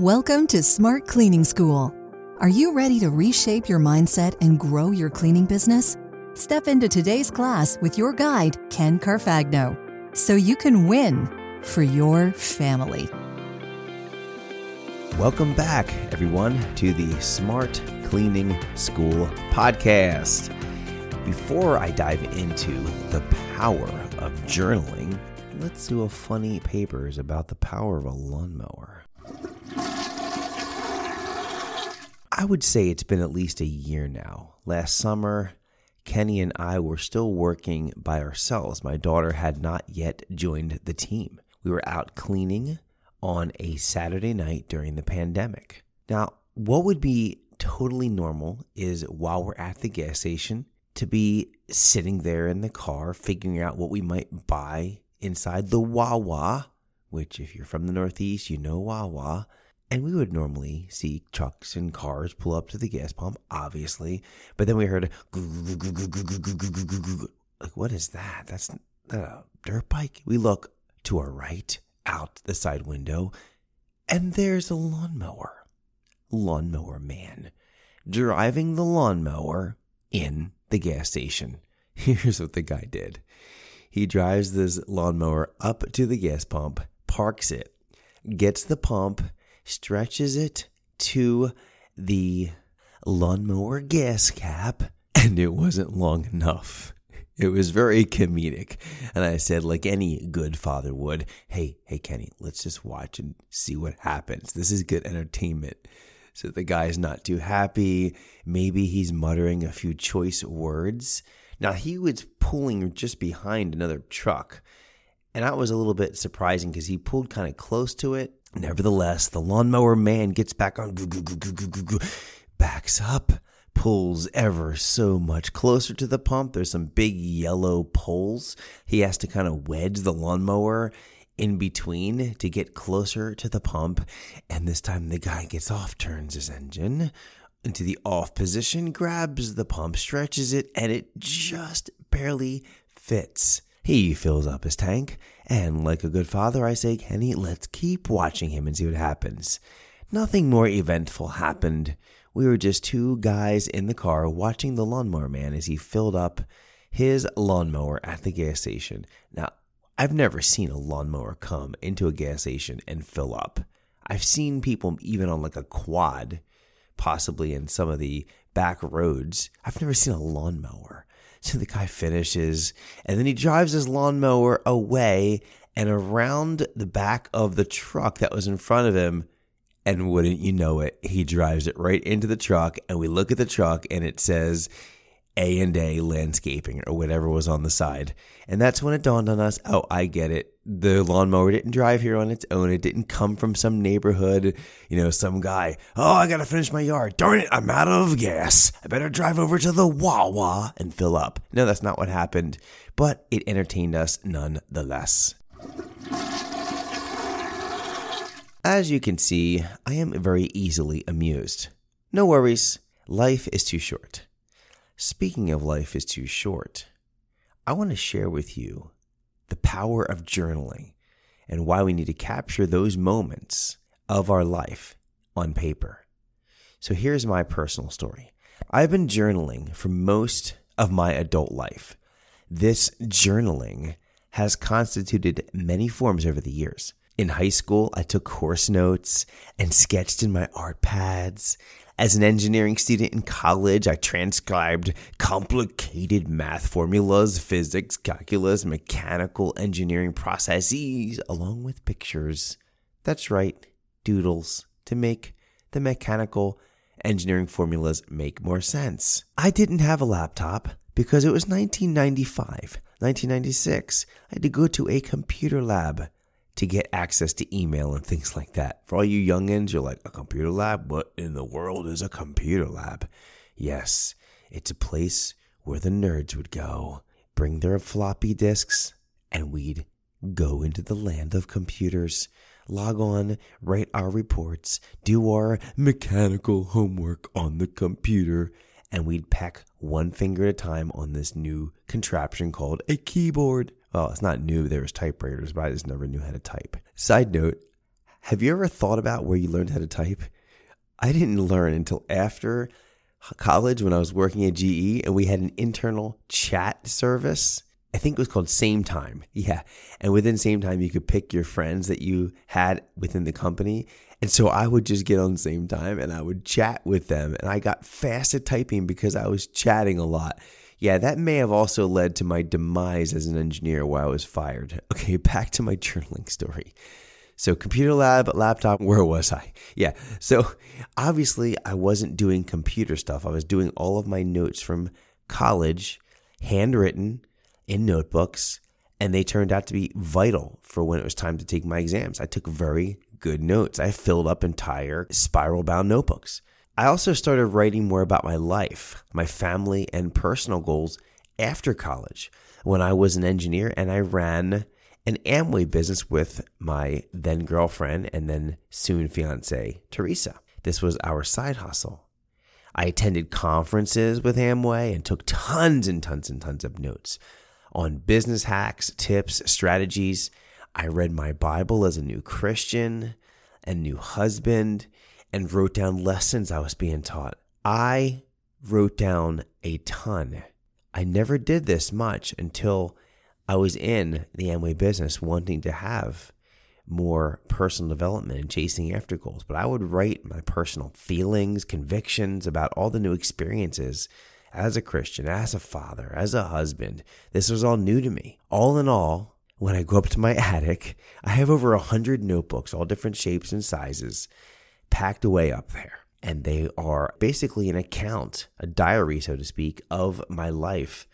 Welcome to Smart Cleaning School. Are you ready to reshape your mindset and grow your cleaning business? Step into today's class with your guide, Ken Carfagno, so you can win for your family. Welcome back, everyone, to the Smart Cleaning School podcast. Before I dive into the power of journaling, let's do a funny papers about the power of a lawnmower. I would say it's been at least a year now. Last summer, Kenny and I were still working by ourselves. My daughter had not yet joined the team. We were out cleaning on a Saturday night during the pandemic. Now, what would be totally normal is while we're at the gas station to be sitting there in the car figuring out what we might buy inside the Wawa, which, if you're from the Northeast, you know Wawa. And we would normally see trucks and cars pull up to the gas pump, obviously. But then we heard, like, what is that? That's a dirt bike. We look to our right, out the side window, and there's a lawnmower. Lawnmower man driving the lawnmower in the gas station. Here's what the guy did he drives this lawnmower up to the gas pump, parks it, gets the pump, stretches it to the lawnmower gas cap, and it wasn't long enough. It was very comedic. And I said, like any good father would, hey, hey, Kenny, let's just watch and see what happens. This is good entertainment. So the guy's not too happy. Maybe he's muttering a few choice words. Now, he was pulling just behind another truck. And that was a little bit surprising because he pulled kind of close to it. Nevertheless, the lawnmower man gets back on, backs up, pulls ever so much closer to the pump. There's some big yellow poles. He has to kind of wedge the lawnmower in between to get closer to the pump. And this time the guy gets off, turns his engine into the off position, grabs the pump, stretches it, and it just barely fits. He fills up his tank, and like a good father, I say, Kenny, let's keep watching him and see what happens. Nothing more eventful happened. We were just two guys in the car watching the lawnmower man as he filled up his lawnmower at the gas station. Now, I've never seen a lawnmower come into a gas station and fill up. I've seen people even on like a quad, possibly in some of the back roads. I've never seen a lawnmower. So the guy finishes and then he drives his lawnmower away and around the back of the truck that was in front of him. And wouldn't you know it, he drives it right into the truck. And we look at the truck and it says A and A landscaping or whatever was on the side. And that's when it dawned on us, oh, I get it. The lawnmower didn't drive here on its own. It didn't come from some neighborhood, you know, some guy, oh, I got to finish my yard. Darn it, I'm out of gas. I better drive over to the Wawa and fill up. No, that's not what happened, but it entertained us nonetheless. As you can see, I am very easily amused. No worries, life is too short. Speaking of life is too short, I want to share with you the power of journaling and why we need to capture those moments of our life on paper. So here's my personal story. I've been journaling for most of my adult life. This journaling has constituted many forms over the years. In high school, I took course notes and sketched in my art pads. As an engineering student in college, I transcribed complicated math formulas, physics, calculus, mechanical engineering processes, along with pictures. That's right, doodles, to make the mechanical engineering formulas make more sense. I didn't have a laptop because it was 1995, 1996. I had to go to a computer lab to get access to email and things like that. For all you youngins, you're like, a computer lab? What in the world is a computer lab? Yes, it's a place where the nerds would go, bring their floppy disks, and we'd go into the land of computers, log on, write our reports, do our mechanical homework on the computer, and we'd peck one finger at a time on this new contraption called a keyboard. Well, it's not new. There was typewriters, but I just never knew how to type. Side note, Have you ever thought about where you learned how to type? I didn't learn until after college when I was working at GE and we had an internal chat service. I think it was called Sametime. Yeah. And within Sametime, you could pick your friends that you had within the company. And so I would just get on Sametime and I would chat with them. And I got fast at typing because I was chatting a lot. Yeah, that may have also led to my demise as an engineer while I was fired. Okay, back to my journaling story. So, computer lab, laptop, where was I? Yeah. So, obviously, I wasn't doing computer stuff. I was doing all of my notes from college, handwritten in notebooks, and they turned out to be vital for when it was time to take my exams. I took very good notes. I filled up entire spiral bound notebooks. I also started writing more about my life, my family, and personal goals after college when I was an engineer and I ran an Amway business with my then girlfriend and then soon fiance, Teresa. This was our side hustle. I attended conferences with Amway and took tons and tons and tons of notes on business hacks, tips, strategies. I read my Bible as a new Christian and new husband and wrote down lessons I was being taught. I wrote down a ton. I never did this much until I was in the Amway business wanting to have more personal development and chasing after goals. But I would write my personal feelings, convictions about all the new experiences as a Christian, as a father, as a husband. This was all new to me. All in all, when I go up to my attic, I have over a hundred notebooks, all different shapes and sizes, packed away up there. And they are basically an account, a diary, so to speak, of my life.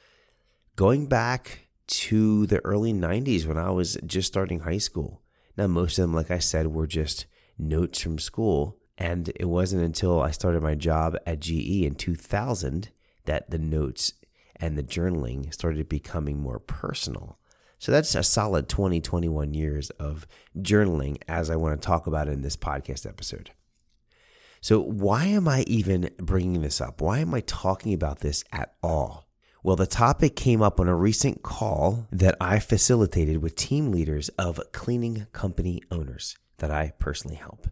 Going back to the early 90s when I was just starting high school. Now, most of them, like I said, were just notes from school. And it wasn't until I started my job at GE in 2000 that the notes and the journaling started becoming more personal. So that's a solid 20, 21 years of journaling, as I want to talk about in this podcast episode. So, why am I even bringing this up? Why am I talking about this at all? Well, the topic came up on a recent call that I facilitated with team leaders of cleaning company owners that I personally help.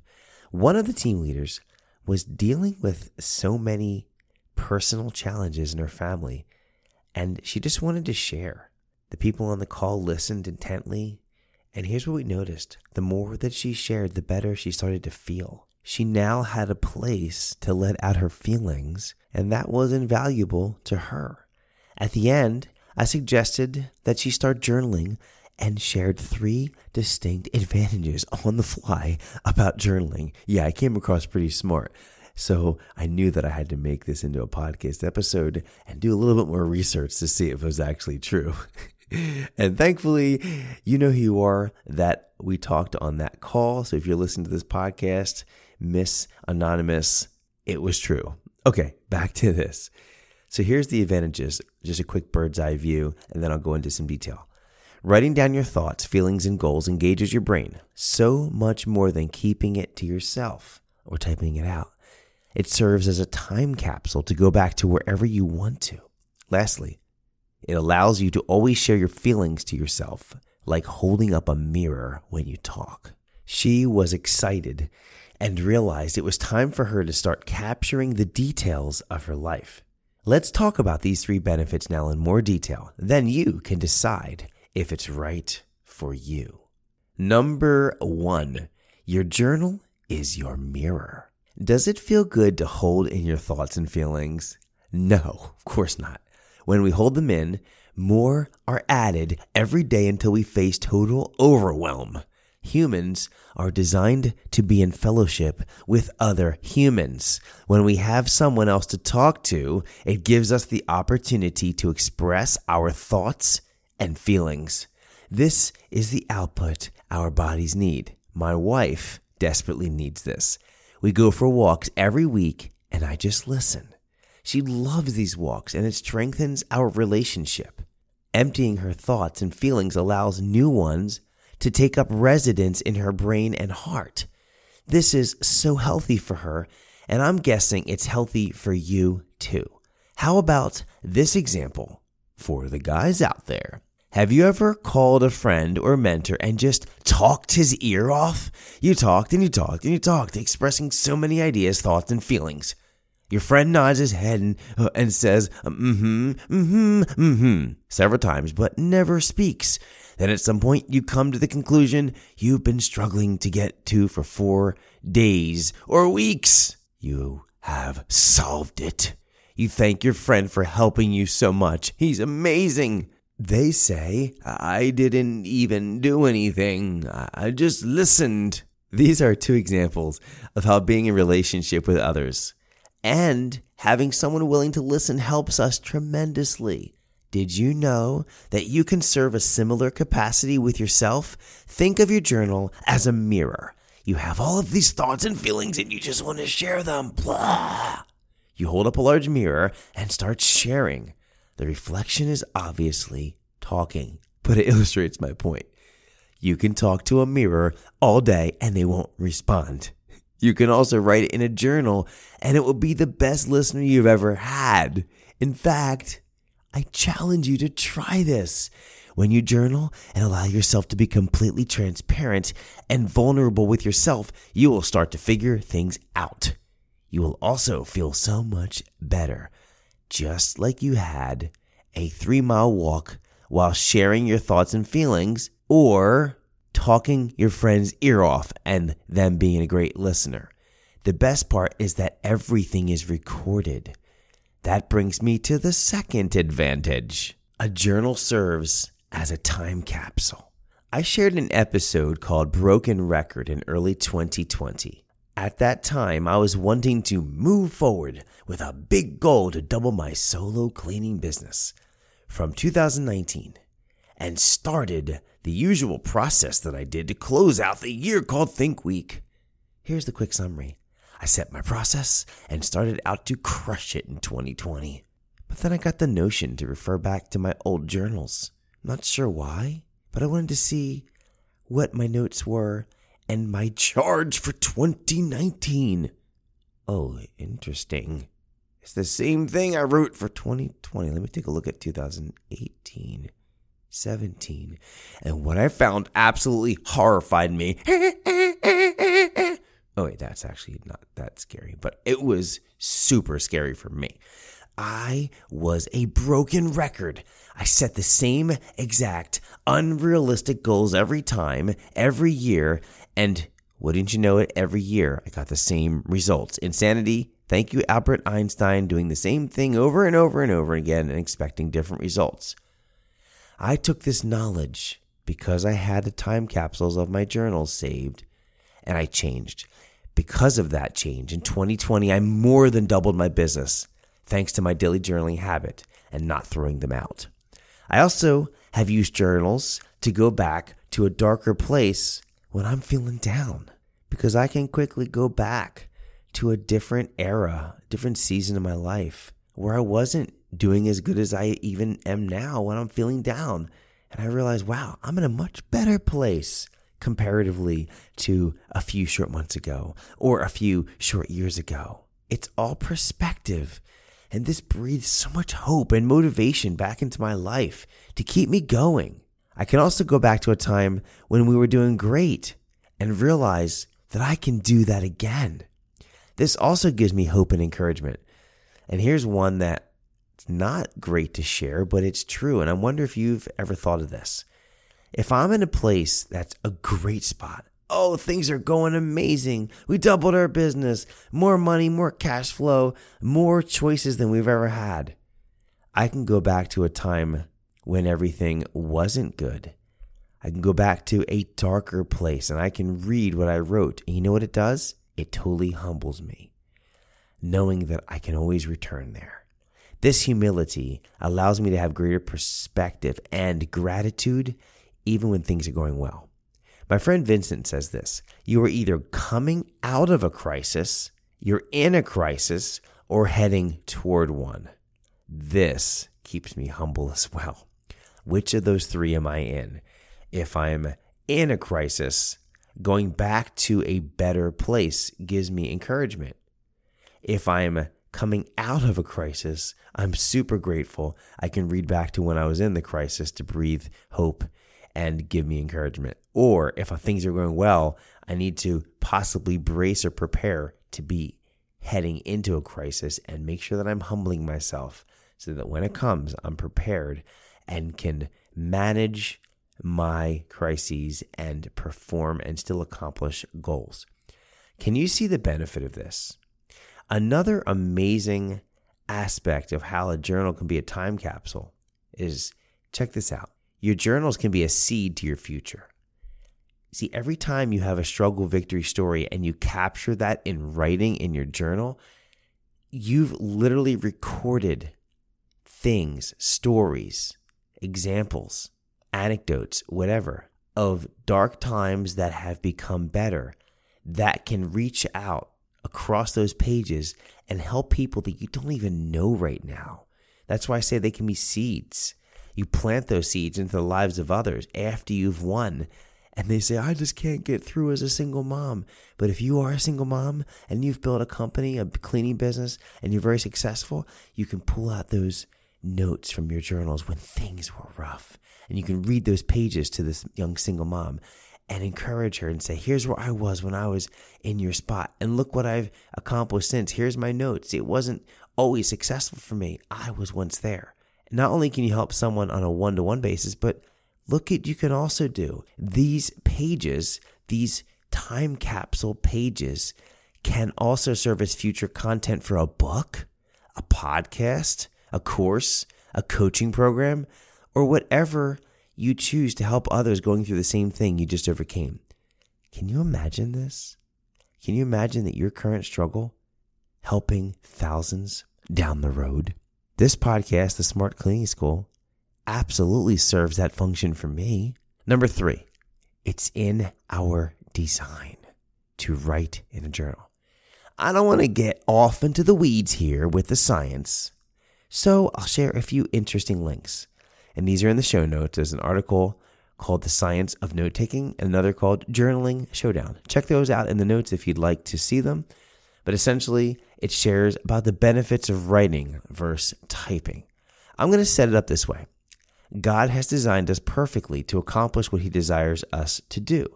One of the team leaders was dealing with so many personal challenges in her family, and she just wanted to share. The people on the call listened intently, and here's what we noticed the more that she shared, the better she started to feel. She now had a place to let out her feelings, and that was invaluable to her. At the end, I suggested that she start journaling and shared three distinct advantages on the fly about journaling. Yeah, I came across pretty smart. So I knew that I had to make this into a podcast episode and do a little bit more research to see if it was actually true. and thankfully, you know who you are that we talked on that call. So if you're listening to this podcast, Miss Anonymous, it was true. Okay, back to this. So here's the advantages, just a quick bird's eye view, and then I'll go into some detail. Writing down your thoughts, feelings, and goals engages your brain so much more than keeping it to yourself or typing it out. It serves as a time capsule to go back to wherever you want to. Lastly, it allows you to always share your feelings to yourself, like holding up a mirror when you talk. She was excited and realized it was time for her to start capturing the details of her life. Let's talk about these three benefits now in more detail. Then you can decide if it's right for you. Number one, your journal is your mirror. Does it feel good to hold in your thoughts and feelings? No, of course not. When we hold them in, more are added every day until we face total overwhelm. Humans are designed to be in fellowship with other humans. When we have someone else to talk to, it gives us the opportunity to express our thoughts and feelings. This is the output our bodies need. My wife desperately needs this. We go for walks every week, and I just listen. She loves these walks, and it strengthens our relationship. Emptying her thoughts and feelings allows new ones to take up residence in her brain and heart. This is so healthy for her, and I'm guessing it's healthy for you too. How about this example for the guys out there? Have you ever called a friend or mentor and just talked his ear off? You talked and you talked and you talked, expressing so many ideas, thoughts, and feelings. Your friend nods his head and, uh, and says, mm hmm, mm hmm, mm hmm, several times, but never speaks. Then at some point, you come to the conclusion you've been struggling to get to for four days or weeks. You have solved it. You thank your friend for helping you so much. He's amazing. They say, I didn't even do anything. I just listened. These are two examples of how being in relationship with others and having someone willing to listen helps us tremendously. Did you know that you can serve a similar capacity with yourself? Think of your journal as a mirror. You have all of these thoughts and feelings and you just want to share them. Blah. You hold up a large mirror and start sharing. The reflection is obviously talking, but it illustrates my point. You can talk to a mirror all day and they won't respond. You can also write it in a journal and it will be the best listener you've ever had. In fact, I challenge you to try this. When you journal and allow yourself to be completely transparent and vulnerable with yourself, you will start to figure things out. You will also feel so much better just like you had a three mile walk while sharing your thoughts and feelings or talking your friend's ear off and them being a great listener. The best part is that everything is recorded. That brings me to the second advantage. A journal serves as a time capsule. I shared an episode called Broken Record in early 2020. At that time, I was wanting to move forward with a big goal to double my solo cleaning business from 2019 and started the usual process that I did to close out the year called Think Week. Here's the quick summary I set my process and started out to crush it in 2020. But then I got the notion to refer back to my old journals. Not sure why, but I wanted to see what my notes were and my charge for 2019. Oh, interesting. It's the same thing I wrote for 2020. Let me take a look at 2018, 17. And what I found absolutely horrified me. oh, wait, that's actually not that scary, but it was super scary for me. I was a broken record. I set the same exact unrealistic goals every time, every year, and wouldn't you know it, every year I got the same results. Insanity. Thank you, Albert Einstein, doing the same thing over and over and over again and expecting different results. I took this knowledge because I had the time capsules of my journals saved and I changed. Because of that change, in 2020, I more than doubled my business thanks to my daily journaling habit and not throwing them out. I also have used journals to go back to a darker place when I'm feeling down because I can quickly go back to a different era, different season of my life where I wasn't doing as good as I even am now when I'm feeling down. And I realize, wow, I'm in a much better place comparatively to a few short months ago or a few short years ago. It's all perspective. And this breathes so much hope and motivation back into my life to keep me going. I can also go back to a time when we were doing great and realize that I can do that again. This also gives me hope and encouragement. And here's one that's not great to share, but it's true. And I wonder if you've ever thought of this. If I'm in a place that's a great spot, oh, things are going amazing. We doubled our business, more money, more cash flow, more choices than we've ever had. I can go back to a time when everything wasn't good. I can go back to a darker place and I can read what I wrote. And you know what it does? It totally humbles me, knowing that I can always return there. This humility allows me to have greater perspective and gratitude even when things are going well. My friend Vincent says this You are either coming out of a crisis, you're in a crisis, or heading toward one. This keeps me humble as well. Which of those three am I in? If I'm in a crisis, going back to a better place gives me encouragement. If I'm coming out of a crisis, I'm super grateful. I can read back to when I was in the crisis to breathe hope and give me encouragement. Or if things are going well, I need to possibly brace or prepare to be heading into a crisis and make sure that I'm humbling myself so that when it comes, I'm prepared and can manage my crises and perform and still accomplish goals. Can you see the benefit of this? Another amazing aspect of how a journal can be a time capsule is check this out. Your journals can be a seed to your future. See, every time you have a struggle victory story and you capture that in writing in your journal, you've literally recorded things, stories, examples, anecdotes, whatever, of dark times that have become better that can reach out across those pages and help people that you don't even know right now. That's why I say they can be seeds. You plant those seeds into the lives of others after you've won. And they say, I just can't get through as a single mom. But if you are a single mom and you've built a company, a cleaning business, and you're very successful, you can pull out those notes from your journals when things were rough. And you can read those pages to this young single mom and encourage her and say, Here's where I was when I was in your spot. And look what I've accomplished since. Here's my notes. It wasn't always successful for me. I was once there. Not only can you help someone on a one to one basis, but look at you can also do these pages, these time capsule pages can also serve as future content for a book, a podcast, a course, a coaching program, or whatever you choose to help others going through the same thing you just overcame. Can you imagine this? Can you imagine that your current struggle helping thousands down the road? This podcast, The Smart Cleaning School, absolutely serves that function for me. Number three, it's in our design to write in a journal. I don't want to get off into the weeds here with the science, so I'll share a few interesting links and these are in the show notes. There's an article called The Science of Note Taking and another called Journaling Showdown. Check those out in the notes if you'd like to see them. But essentially, it shares about the benefits of writing versus typing. I'm going to set it up this way God has designed us perfectly to accomplish what He desires us to do.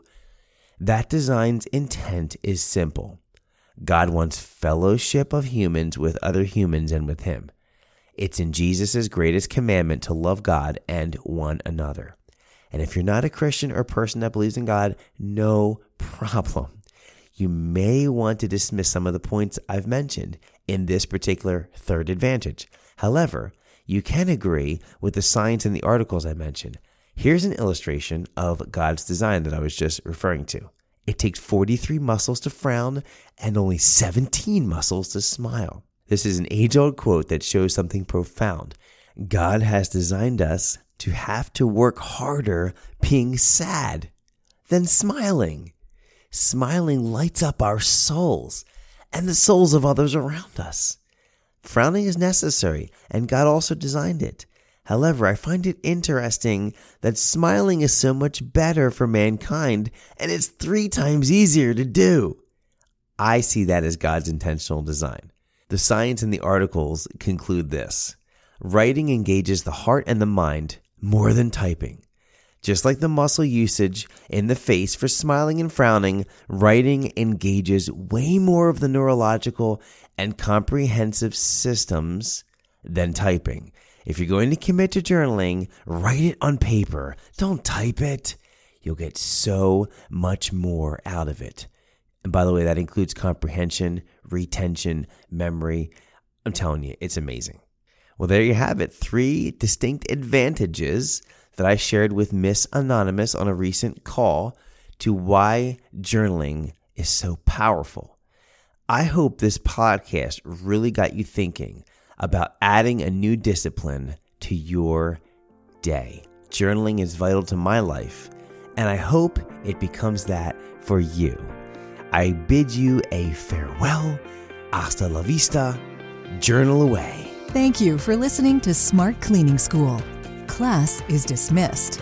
That design's intent is simple God wants fellowship of humans with other humans and with Him. It's in Jesus' greatest commandment to love God and one another. And if you're not a Christian or a person that believes in God, no problem. You may want to dismiss some of the points I've mentioned in this particular third advantage. However, you can agree with the science in the articles I mentioned. Here's an illustration of God's design that I was just referring to. It takes 43 muscles to frown and only 17 muscles to smile. This is an age old quote that shows something profound. God has designed us to have to work harder being sad than smiling. Smiling lights up our souls and the souls of others around us. Frowning is necessary, and God also designed it. However, I find it interesting that smiling is so much better for mankind, and it's three times easier to do. I see that as God's intentional design. The science in the articles conclude this writing engages the heart and the mind more than typing. Just like the muscle usage in the face for smiling and frowning, writing engages way more of the neurological and comprehensive systems than typing. If you're going to commit to journaling, write it on paper. Don't type it. You'll get so much more out of it. And by the way, that includes comprehension, retention, memory. I'm telling you, it's amazing. Well, there you have it. Three distinct advantages that I shared with Miss Anonymous on a recent call to why journaling is so powerful. I hope this podcast really got you thinking about adding a new discipline to your day. Journaling is vital to my life, and I hope it becomes that for you. I bid you a farewell. Hasta la vista. Journal away. Thank you for listening to Smart Cleaning School. Class is dismissed.